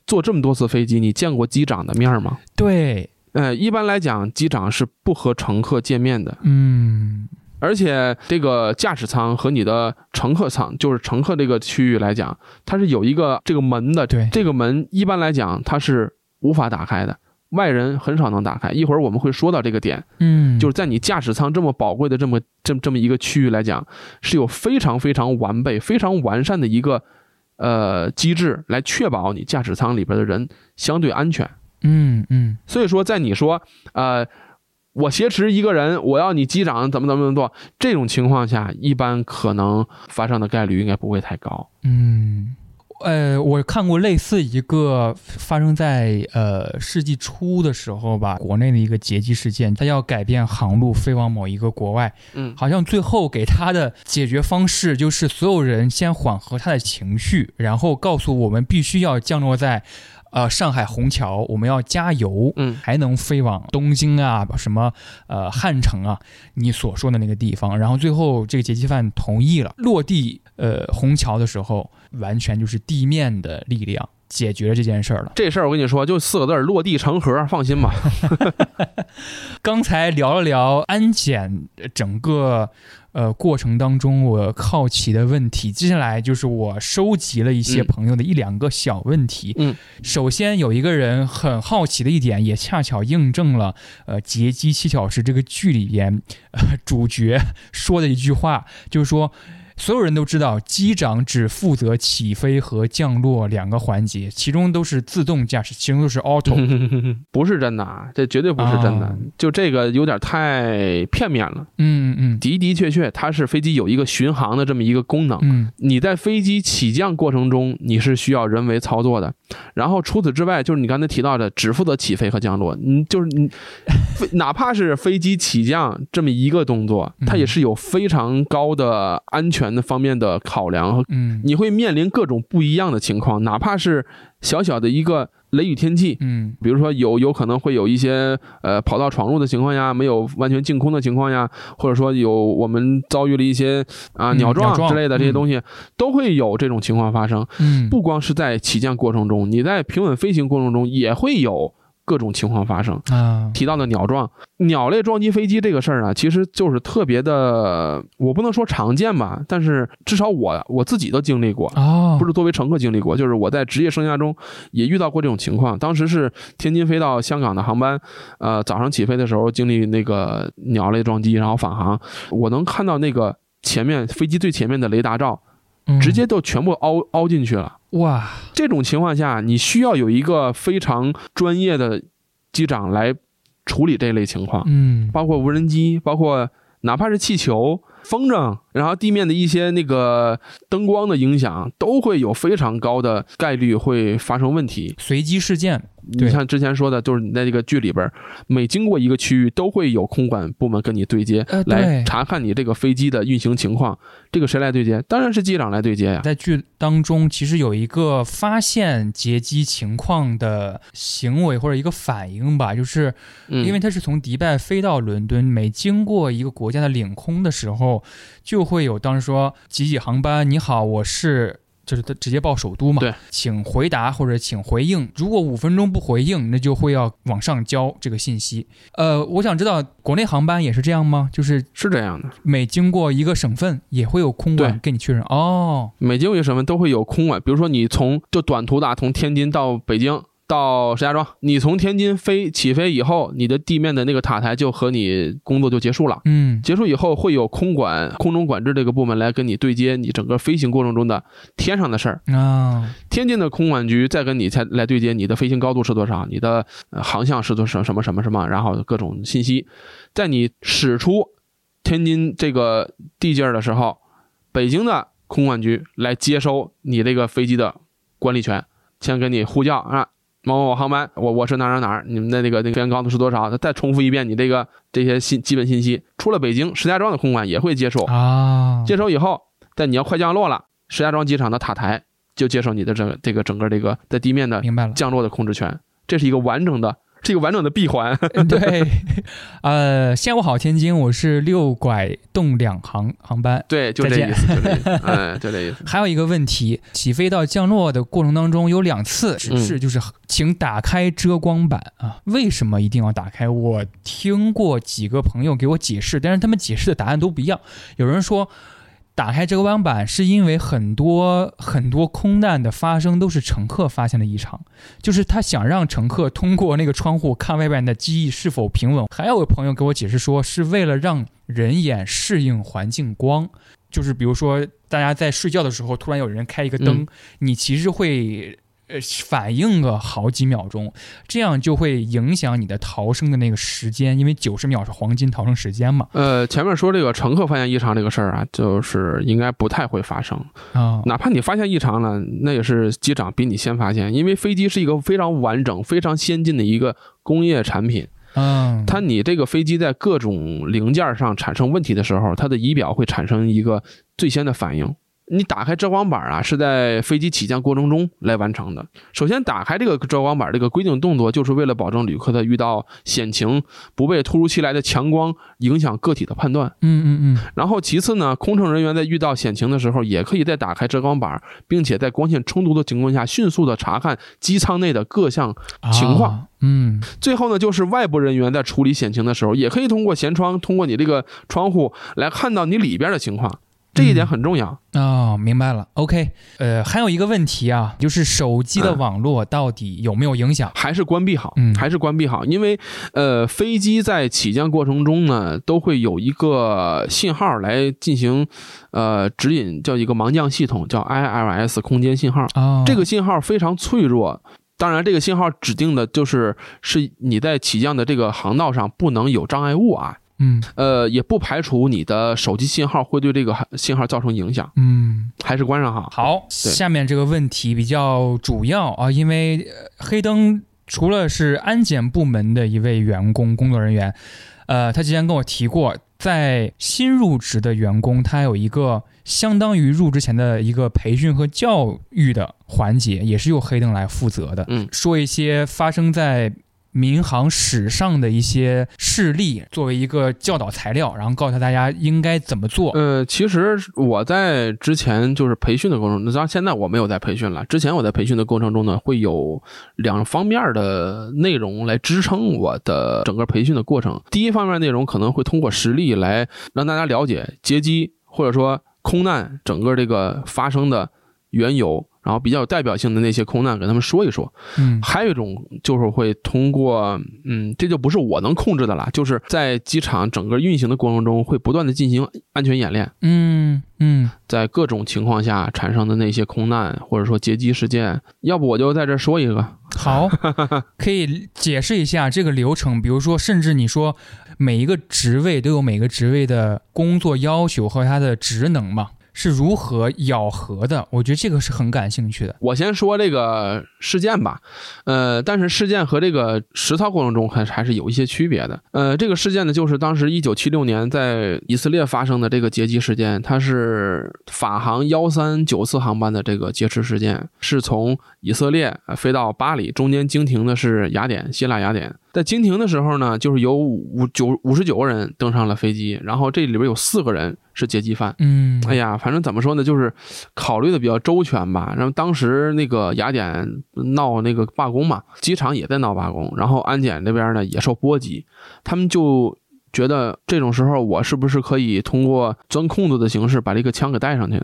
S2: 坐这么多次飞机，你见过机长的面吗？
S1: 对，
S2: 呃，一般来讲，机长是不和乘客见面的。
S1: 嗯
S2: 而且这个驾驶舱和你的乘客舱，就是乘客这个区域来讲，它是有一个这个门的。
S1: 对
S2: 这个门一般来讲它是无法打开的，外人很少能打开。一会儿我们会说到这个点，
S1: 嗯，
S2: 就是在你驾驶舱这么宝贵的这么这么这么一个区域来讲，是有非常非常完备、非常完善的一个呃机制来确保你驾驶舱里边的人相对安全。
S1: 嗯嗯
S2: 所以说，在你说呃，我挟持一个人，我要你机长怎么怎么怎么做这种情况下，一般可能发生的概率应该不会太高。
S1: 嗯，呃，我看过类似一个发生在呃世纪初的时候吧，国内的一个劫机事件，他要改变航路飞往某一个国外，
S2: 嗯
S1: 好像最后给他的解决方式就是所有人先缓和他的情绪，然后告诉我们必须要降落在。呃，上海虹桥，我们要加油，
S2: 嗯
S1: 还能飞往东京啊，什么呃汉城啊，你所说的那个地方。然后最后这个劫机犯同意了，落地呃虹桥的时候，完全就是地面的力量解决了这件事儿了。
S2: 这事儿我跟你说，就四个字儿：落地成盒。放心吧。
S1: 刚才聊了聊安检呃整个呃过程当中我好奇的问题，接下来就是我收集了一些
S2: 嗯
S1: 朋友的一两个小问题。
S2: 嗯，
S1: 首先有一个人很好奇的一点，也恰巧印证了呃《劫机七小时》这个剧里边呃主角说的一句话，就是说。所有人都知道，机长只负责起飞和降落两个环节，其中都是自动驾驶，其中都是 auto。
S2: 不是真的啊，这绝对不是真的。
S1: 哦
S2: 就这个有点太片面了。
S1: 嗯嗯
S2: 的的确确，它是飞机有一个巡航的这么一个功能。
S1: 嗯
S2: 你在飞机起降过程中，你是需要人为操作的。然后除此之外，就是你刚才提到的，只负责起飞和降落。你就是你，哪怕是飞机起降这么一个动作，它也是有非常高的安全的方面的考量和
S1: 嗯
S2: 你会面临各种不一样的情况，哪怕是小小的一个雷雨天气，
S1: 嗯
S2: 比如说有有可能会有一些呃跑道闯入的情况呀，没有完全净空的情况呀，或者说有我们遭遇了一些啊、
S1: 嗯
S2: 鸟撞之类的这些
S1: 嗯
S2: 东西，都会有这种情况发生。
S1: 嗯，
S2: 不光是在起降过程中，你在平稳飞行过程中也会有各种情况发生。
S1: 啊，
S2: 提到的鸟撞、鸟类撞击飞机这个事儿啊，其实就是特别的，我不能说常见吧，但是至少我我自己都经历过。
S1: 哦，
S2: 不是作为乘客经历过，就是我在职业生涯中也遇到过这种情况。当时是天津飞到香港的航班，呃，早上起飞的时候经历那个鸟类撞击，然后返航，我能看到那个前面飞机最前面的雷达罩
S1: 嗯
S2: 直接都全部凹凹进去了。
S1: 哇，
S2: 这种情况下，你需要有一个非常专业的机长来处理这类情况，
S1: 嗯。
S2: 包括无人机，包括哪怕是气球，风筝，然后地面的一些那个灯光的影响，都会有非常高的概率会发生问题。
S1: 随机事件，对
S2: 你像之前说的，就是你在这个剧里边，每经过一个区域，都会有空管部门跟你对接，
S1: 呃对
S2: 来查看你这个飞机的运行情况。这个谁来对接？当然是机长来对接呀。
S1: 在剧当中，其实有一个发现劫机情况的行为或者一个反应吧，就是
S2: 嗯，
S1: 因为他是从迪拜飞到伦敦，每经过一个国家的领空的时候，就会有当时说几几航班，你好，我是。就是他直接报首都嘛，
S2: 对，
S1: 请回答或者请回应。如果五分钟不回应，那就会要往上交这个信息。呃，我想知道国内航班也是这样吗？就是
S2: 是这样的，
S1: 每经过一个省份，也会有空管
S2: 对
S1: 跟你确认。哦，
S2: 每经过一个省份都会有空管，比如说你从就短途的啊，从天津到北京。到石家庄，你从天津飞起飞以后，你的地面的那个塔台就和你工作就结束了。
S1: 嗯，
S2: 结束以后，会有空管、空中管制这个部门来跟你对接你整个飞行过程中的天上的事儿。
S1: 啊，
S2: 天津的空管局再跟你才来对接你的飞行高度是多少，你的、呃航向是多少什么什么什么，然后各种信息，在你驶出天津这个地界儿的时候，北京的空管局来接收你这个飞机的管理权，先给你呼叫啊。某某某航班，我我是哪儿哪儿哪儿，你们的那个那个飞行高度是多少？再重复一遍你这个这些信基本信息。出了北京，石家庄的空管也会接收，
S1: 啊，
S2: 接收以后，但你要快降落了，石家庄机场的塔台就接受你的这个这个整个这个在地面的。降落的控制权，这是一个完整的，是一个完整的闭环。
S1: 对，呃，下午好，天津，我是六拐动两航航班。
S2: 对，就这意思，就这意思，嗯，就这意思。
S1: 还有一个问题，起飞到降落的过程当中有两次指
S2: 嗯
S1: 示，就是请打开遮光板啊。为什么一定要打开？我听过几个朋友给我解释，但是他们解释的答案都不一样。有人说。打开这个弯板是因为很多很多空难的发生都是乘客发现的异常，就是他想让乘客通过那个窗户看外边的机翼是否平稳。还有个朋友给我解释说，是为了让人眼适应环境光，就是比如说大家在睡觉的时候，突然有人开一个灯，
S2: 嗯
S1: 你其实会呃反应个好几秒钟，这样就会影响你的逃生的那个时间，因为九十秒是黄金逃生时间嘛。
S2: 呃，前面说这个乘客发现异常这个事儿啊，就是应该不太会发生。
S1: 啊，
S2: 哪怕你发现异常了，那也是机长比你先发现，因为飞机是一个非常完整、非常先进的一个工业产品。
S1: 嗯，
S2: 它你这个飞机在各种零件上产生问题的时候，它的仪表会产生一个最先的反应。你打开遮光板啊，是在飞机起降过程中来完成的。首先，打开这个遮光板这个规定动作，就是为了保证旅客在遇到险情不被突如其来的强光影响个体的判断。
S1: 嗯嗯嗯，
S2: 然后，其次呢，空乘人员在遇到险情的时候，也可以再打开遮光板，并且在光线充足的情况下，迅速的查看机舱内的各项情况
S1: 啊，嗯
S2: 最后呢，就是外部人员在处理险情的时候，也可以通过舷窗，通过你这个窗户来看到你里边的情况，这一点很重要。
S1: 哦，明白了。OK，呃，还有一个问题啊，就是手机的
S2: 嗯
S1: 网络到底有没有影响？
S2: 还是关闭好
S1: 嗯，
S2: 还是关闭好，因为呃，飞机在起降过程中呢，都会有一个信号来进行呃指引，叫一个盲降系统，叫 ILS 空间信号。
S1: 哦，
S2: 这个信号非常脆弱。当然，这个信号指定的就是是你在起降的这个航道上不能有障碍物啊，
S1: 嗯
S2: 呃，也不排除你的手机信号会对这个信号造成影响，
S1: 嗯，
S2: 还是关上好。
S1: 好，下面这个问题比较主要啊，因为呃黑灯除了是安检部门的一位员工工作人员，呃，他之前跟我提过，在新入职的员工，他有一个相当于入职前的一个培训和教育的环节，也是由黑灯来负责的。
S2: 嗯
S1: 说一些发生在民航史上的一些事例，作为一个教导材料，然后告诉大家应该怎么做。
S2: 呃，其实我在之前就是培训的过程中，当然现在我没有在培训了。之前我在培训的过程中呢，会有两方面的内容来支撑我的整个培训的过程。第一方面内容可能会通过实例来让大家了解劫机或者说空难整个这个发生的缘由，然后比较有代表性的那些空难给他们说一说。
S1: 嗯。
S2: 还有一种就是会通过，嗯，这就不是我能控制的了，就是在机场整个运行的过程中，会不断的进行安全演练，
S1: 嗯嗯，
S2: 在各种情况下产生的那些空难或者说劫机事件，要不我就在这儿说一个，
S1: 好，可以解释一下这个流程。比如说，甚至你说每一个职位都有每个职位的工作要求和它的职能嘛，是如何咬合的？我觉得这个是很感兴趣的。
S2: 我先说这个事件吧，呃，但是事件和这个实操过程中还还是有一些区别的。呃，这个事件呢，就是当时一九七六年在以色列发生的这个劫机事件，它是法航幺三九四航班的这个劫持事件，是从以色列呃飞到巴黎，中间经停的是雅典，希腊雅典。在经停的时候呢，就是有五九五十九个人登上了飞机，然后这里边有四个人是劫机犯。
S1: 嗯，
S2: 哎呀，反正怎么说呢，就是考虑的比较周全吧。然后当时那个雅典闹那个罢工嘛，机场也在闹罢工，然后安检这边呢也受波及，他们就觉得这种时候我是不是可以通过钻空子的形式把这个枪给带上去？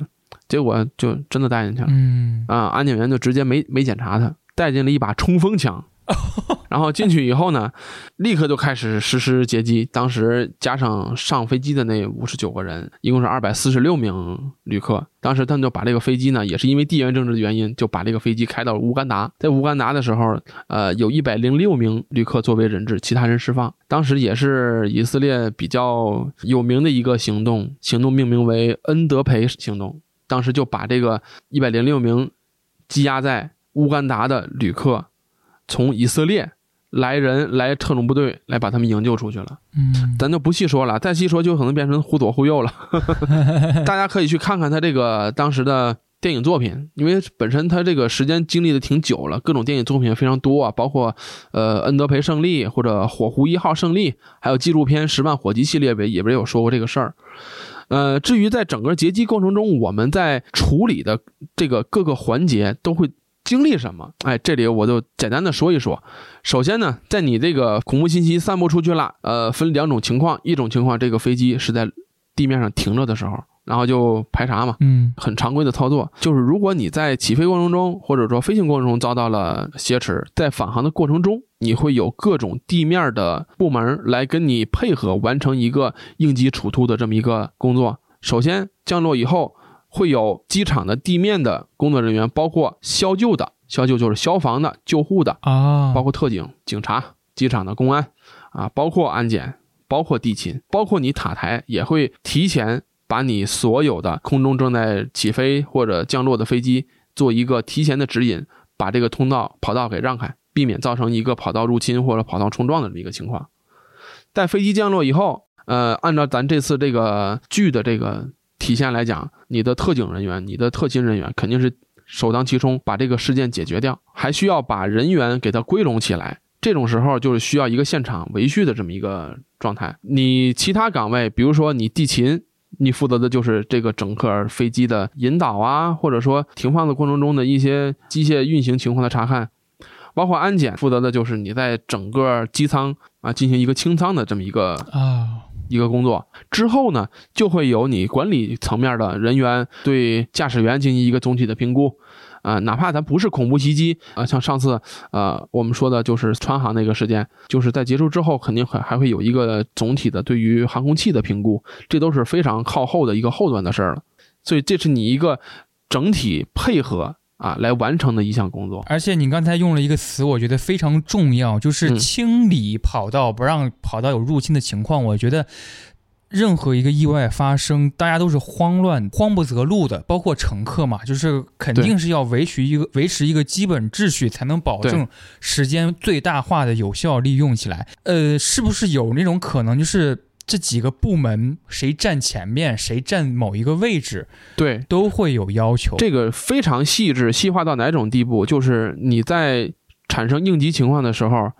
S2: 结果就真的带进去了。
S1: 嗯
S2: 啊，安检员就直接没没检查他，带进了一把冲锋枪。然后进去以后呢，立刻就开始实施劫机。当时加上上飞机的那五十九个人，一共是二百四十六名旅客。当时他们就把这个飞机呢，也是因为地缘政治的原因，就把这个飞机开到了乌干达。在乌干达的时候，呃，有一百零六名旅客作为人质，其他人释放。当时也是以色列比较有名的一个行动，行动命名为恩德培行动。当时就把这个一百零六名羁押在乌干达的旅客，从以色列来人来特种部队来把他们营救出去了。
S1: 嗯
S2: 咱就不细说了，再细说就可能变成忽左忽右了。大家可以去看看他这个当时的电影作品，因为本身他这个时间经历的挺久了，各种电影作品非常多啊，包括呃恩德培胜利或者火狐一号胜利，还有纪录片《十万火急》系列里也边有说过这个事儿。呃，至于在整个劫机过程中，我们在处理的这个各个环节都会经历什么？哎，这里我就简单的说一说。首先呢，在你这个恐怖信息散播出去了，呃，分两种情况，一种情况这个飞机是在地面上停着的时候，然后就排查嘛，
S1: 嗯
S2: 很常规的操作，就是如果你在起飞过程中，或者说飞行过程中遭到了挟持，在返航的过程中，你会有各种地面的部门来跟你配合，完成一个应急处突的这么一个工作。首先降落以后，会有机场的地面的工作人员，包括消救的，消救就是消防的、救护的，
S1: 啊，
S2: 包括特警、警察、机场的公安啊，包括安检，包括地勤，包括你塔台也会提前把你所有的空中正在起飞或者降落的飞机做一个提前的指引，把这个通道跑道给让开，避免造成一个跑道入侵或者跑道冲撞的这么一个情况。在飞机降落以后，呃，按照咱这次这个剧的这个体现来讲，你的特警人员、你的特勤人员肯定是首当其冲把这个事件解决掉，还需要把人员给它归拢起来。这种时候就是需要一个现场维序的这么一个状态。你其他岗位，比如说你地勤，你负责的就是这个整个飞机的引导啊，或者说停放的过程中的一些机械运行情况的查看，包括安检负责的就是你在整个机舱啊进行一个清仓的这么一个
S1: 啊，
S2: 一个工作之后呢，就会有你管理层面的人员对驾驶员进行一个总体的评估。啊、哪怕咱不是恐怖袭击啊、像上次呃我们说的就是川航那个事件，就是在结束之后肯定还还会有一个总体的对于航空器的评估，这都是非常靠后的一个后端的事儿了。所以这是你一个整体配合啊来完成的一项工作。
S1: 而且你刚才用了一个词，我觉得非常重要，就是
S2: 嗯
S1: 清理跑道，不让跑道有入侵的情况。我觉得任何一个意外发生，大家都是慌乱、慌不择路的，包括乘客嘛，就是肯定是要维持一个维持一个基本秩序，才能保证时间最大化的有效利用起来。呃，是不是有那种可能，就是这几个部门谁站前面，谁站某一个位置，
S2: 对，
S1: 都会有要求？
S2: 这个非常细致，细化到哪种地步？就是你在产生应急情况的时候，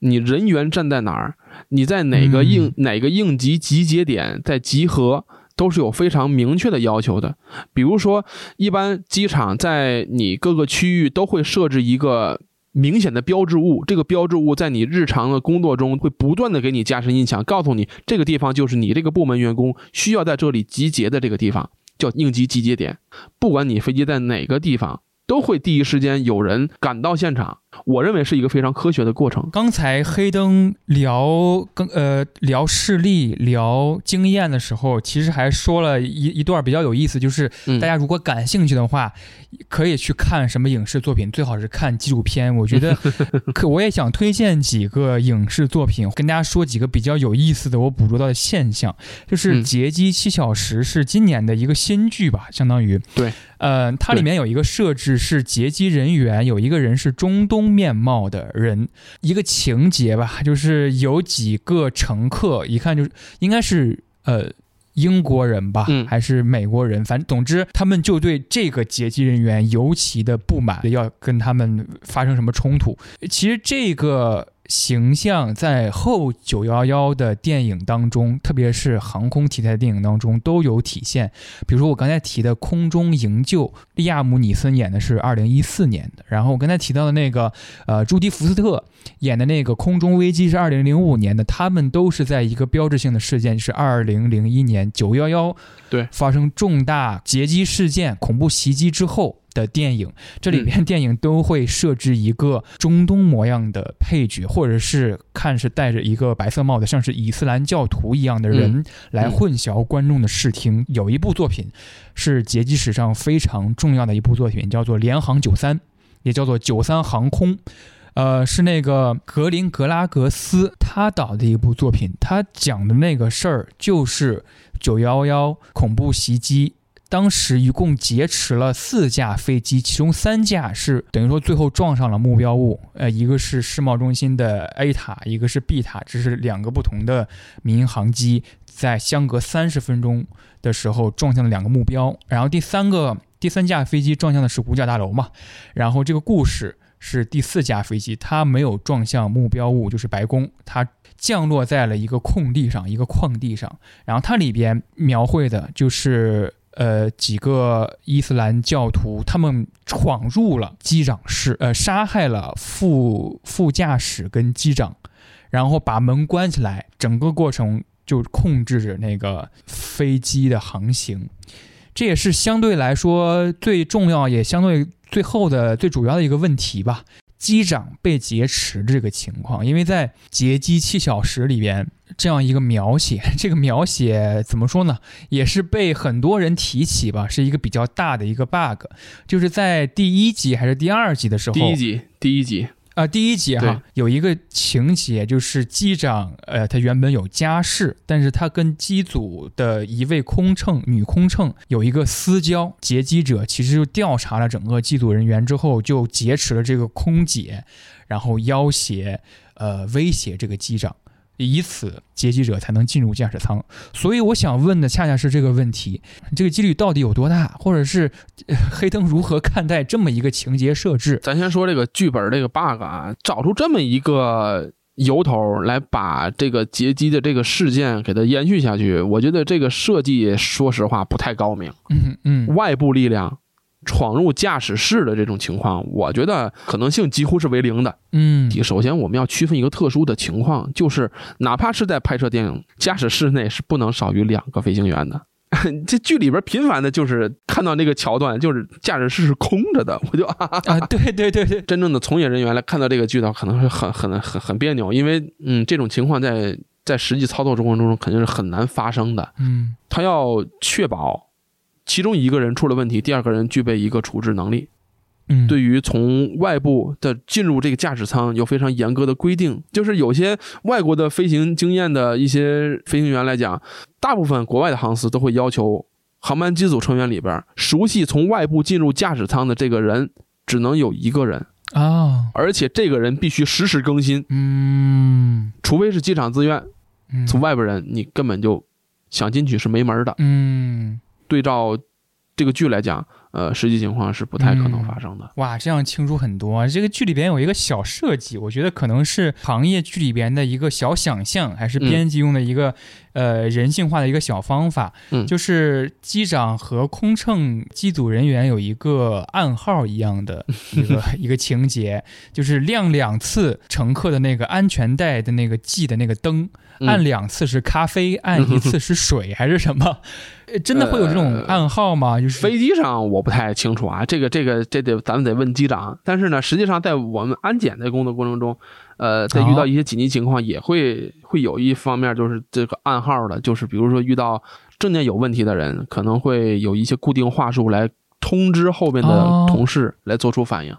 S2: 你人员站在哪儿，你在哪个应、
S1: 嗯
S2: 哪个应急集结点在集合，都是有非常明确的要求的。比如说，一般机场在你各个区域都会设置一个。明显的标志物，这个标志物在你日常的工作中会不断的给你加深印象，告诉你这个地方就是你这个部门员工需要在这里集结的这个地方，叫应急集结点。不管你飞机在哪个地方，都会第一时间有人赶到现场，我认为是一个非常科学的过程。
S1: 刚才黑灯聊跟呃聊事例、聊经验的时候，其实还说了一一段比较有意思，就是
S2: 嗯
S1: 大家如果感兴趣的话，可以去看什么影视作品，最好是看纪录片。我觉得 可我也想推荐几个影视作品，跟大家说几个比较有意思的我捕捉到的现象，就是《
S2: 嗯
S1: 劫机七小时》是今年的一个新剧吧，相当于
S2: 对。
S1: 呃，它里面有一个设置是劫机人员有一个人是中东面貌的人，一个情节吧，就是有几个乘客一看就是应该是呃英国人吧，
S2: 嗯
S1: 还是美国人，反正总之他们就对这个劫机人员尤其的不满，要跟他们发生什么冲突。其实这个。形象在后九幺幺的电影当中，特别是航空题材的电影当中都有体现。比如说我刚才提的《空中营救》，利亚姆·尼森演的是二零一四年的，然后我刚才提到的那个呃朱迪·福斯特演的那个《空中危机》是二零零五年的，他们都是在一个标志性的事件，就是二零零一年九幺幺
S2: 对
S1: 发生重大劫机事件、恐怖袭击之后。的电影，这里边电影都会设置一个中东模样的配角，或者是看是戴着一个白色帽子，像是伊斯兰教徒一样的人，来混淆观众的视听。有一部作品是劫机史上非常重要的一部作品，叫做《联航九三》，也叫做《九三航空》。呃，是那个格林格拉格斯他导的一部作品，他讲的那个事儿就是九幺幺恐怖袭击。当时一共劫持了四架飞机，其中三架是等于说最后撞上了目标物，呃，一个是世贸中心的 A 塔，一个是 B 塔，这是两个不同的民航机，在相隔三十分钟的时候撞向了两个目标，然后第三个第三架飞机撞向的是五角大楼嘛，然后这个故事是第四架飞机，它没有撞向目标物，就是白宫，它降落在了一个空地上，一个矿地上，然后它里边描绘的就是。呃，几个伊斯兰教徒他们闯入了机长室，呃，杀害了副副驾驶跟机长，然后把门关起来，整个过程就控制着那个飞机的航行。这也是相对来说最重要，也相对最后的最主要的一个问题吧。机长被劫持这个情况，因为在《劫机七小时》里边这样一个描写，这个描写怎么说呢？也是被很多人提起吧，是一个比较大的一个 bug，就是在第一集还是第二集的时候，
S2: 第一集，第一集，
S1: 啊、第一集哈有一个情节，就是机长，呃，他原本有家室，但是他跟机组的一位空乘女空乘有一个私交，劫机者其实就调查了整个机组人员之后，就劫持了这个空姐，然后要挟，呃，威胁这个机长。以此劫机者才能进入驾驶舱，所以我想问的恰恰是这个问题：这个几率到底有多大，或者是、呃黑灯如何看待这么一个情节设置？
S2: 咱先说这个剧本这个 bug 啊，找出这么一个由头来把这个劫机的这个事件给它延续下去，我觉得这个设计说实话不太高明。
S1: 嗯嗯
S2: 外部力量闯入驾驶室的这种情况，我觉得可能性几乎是为零的。
S1: 嗯
S2: 首先，我们要区分一个特殊的情况，就是哪怕是在拍摄电影，驾驶室内是不能少于两个飞行员的。这剧里边频繁的就是看到那个桥段，就是驾驶室是空着的，我就啊，
S1: 啊，对对对对，
S2: 真正的从业人员来看到这个剧的话，可能是很很很很别扭，因为嗯，这种情况在在实际操作过程中肯定是很难发生的。
S1: 嗯
S2: 他要确保其中一个人出了问题，第二个人具备一个处置能力。
S1: 嗯，
S2: 对于从外部的进入这个驾驶舱有非常严格的规定，就是有些外国的飞行经验的一些飞行员来讲，大部分国外的航司都会要求航班机组成员里边熟悉从外部进入驾驶舱的这个人只能有一个人，
S1: 啊，
S2: 而且这个人必须实时更新，
S1: 嗯。
S2: 除非是机场自愿，
S1: 嗯，
S2: 从外边人你根本就想进去是没门的。
S1: 嗯，
S2: 对照这个剧来讲，呃，实际情况是不太可能发生的。
S1: 哇，这样清楚很多啊！这个剧里边有一个小设计，我觉得可能是行业剧里边的一个小想象，还是编辑用的一个、呃人性化的一个小方法，
S2: 嗯
S1: 就是机长和空乘机组人员有一个暗号一样的一个 一个情节，就是亮两次乘客的那个安全带的那个系的那个灯，
S2: 嗯
S1: 按两次是咖啡，按一次是水还是什么？呃 真的会有这种暗号吗？就是
S2: 飞机上我我不太清楚啊，这个这个这得咱们得问机长。但是呢，实际上在我们安检的工作过程中，呃，在遇到一些紧急情况，也会会有一方面就是这个暗号的，就是比如说遇到证件有问题的人，可能会有一些固定话术来通知后边的
S1: 哦
S2: 同事来做出反应。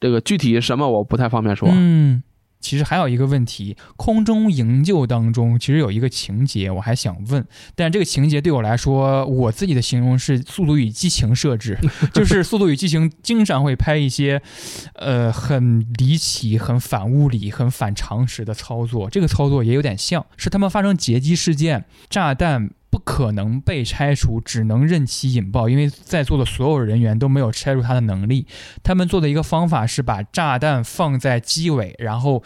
S2: 这个具体什么我不太方便说。
S1: 嗯，其实还有一个问题，空中营救当中其实有一个情节，我还想问，但这个情节对我来说，我自己的形容是《速度与激情》设置，就是《速度与激情》经常会拍一些，呃，很离奇、很反物理、很反常识的操作。这个操作也有点像是他们发生劫机事件，炸弹。不可能被拆除，只能任其引爆，因为在座的所有人员都没有拆除它的能力。他们做的一个方法是把炸弹放在机尾，然后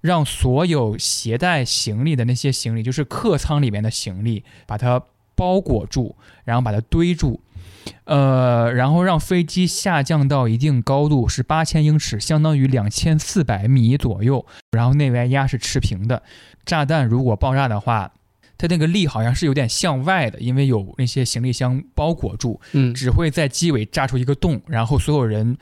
S1: 让所有携带行李的那些行李，就是客舱里面的行李，把它包裹住，然后把它堆住，呃，然后让飞机下降到一定高度，是八千英尺，相当于两千四百米左右，然后内外压是持平的。炸弹如果爆炸的话，它那个力好像是有点向外的，因为有那些行李箱包裹住，
S2: 嗯，
S1: 只会在机尾炸出一个洞，然后所有人、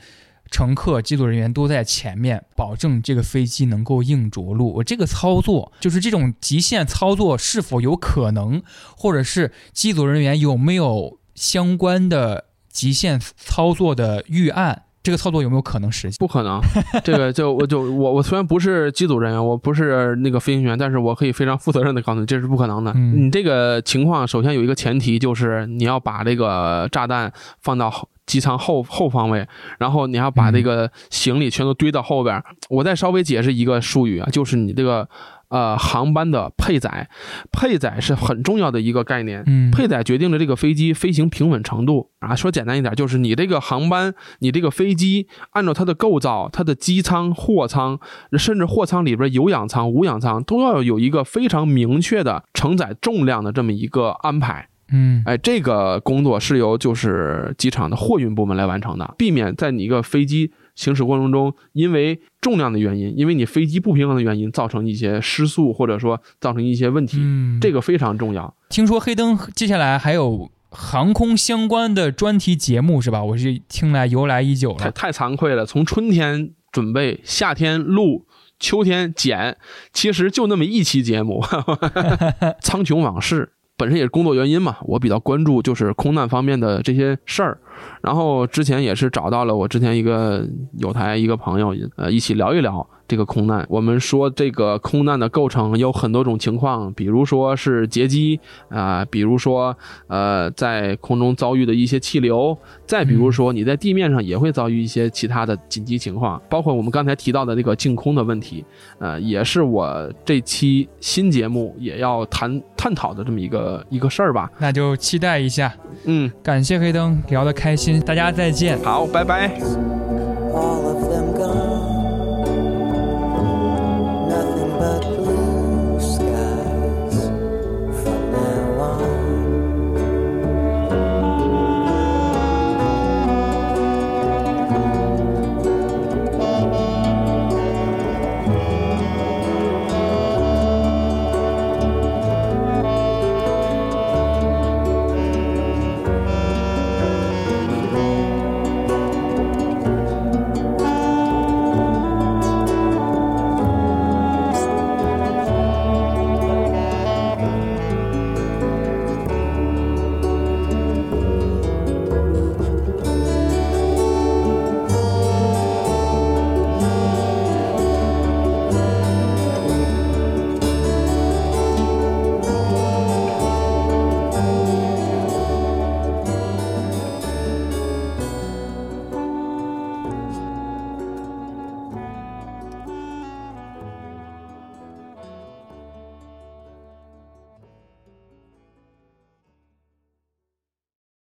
S1: 乘客、机组人员都在前面，保证这个飞机能够硬着陆。我这个操作就是这种极限操作是否有可能，或者是机组人员有没有相关的极限操作的预案？这个操作有没有可能实现？
S2: 不可能，这个就我就我我虽然不是机组人员，我不是那个飞行员，但是我可以非常负责任的告诉你，这是不可能的。
S1: 嗯
S2: 你这个情况首先有一个前提，就是你要把这个炸弹放到机舱后后方位，然后你要把这个行李全都堆到后边。我再稍微解释一个术语啊，就是你这个呃航班的配载，配载是很重要的一个概念。
S1: 嗯，
S2: 配载决定了这个飞机飞行平稳程度啊。说简单一点，就是你这个航班，你这个飞机按照它的构造、它的机舱、货舱，甚至货舱里边有氧舱、无氧舱，都要有一个非常明确的承载重量的这么一个安排。
S1: 嗯
S2: 哎，这个工作是由就是机场的货运部门来完成的，避免在你一个飞机行驶过程中，因为重量的原因，因为你飞机不平衡的原因，造成一些失速，或者说造成一些问题。
S1: 嗯，
S2: 这个非常重要。
S1: 听说黑灯接下来还有航空相关的专题节目是吧？我是听来由来已久了。
S2: 太太惭愧了，从春天准备，夏天录，秋天剪，其实就那么一期节目，《苍穹往事》。本身也是工作原因嘛，我比较关注就是空难方面的这些事儿，然后之前也是找到了我之前一个有台一个朋友，呃，一起聊一聊这个空难。我们说这个空难的构成有很多种情况，比如说是劫机啊、比如说呃在空中遭遇的一些气流，再比如说你在地面上也会遭遇一些其他的紧急情况，包括我们刚才提到的这个净空的问题，呃，也是我这期新节目也要谈探讨的这么一个一个事儿吧。
S1: 那就期待一下。
S2: 嗯，
S1: 感谢黑灯聊得开心，大家再见。
S2: 好，拜拜。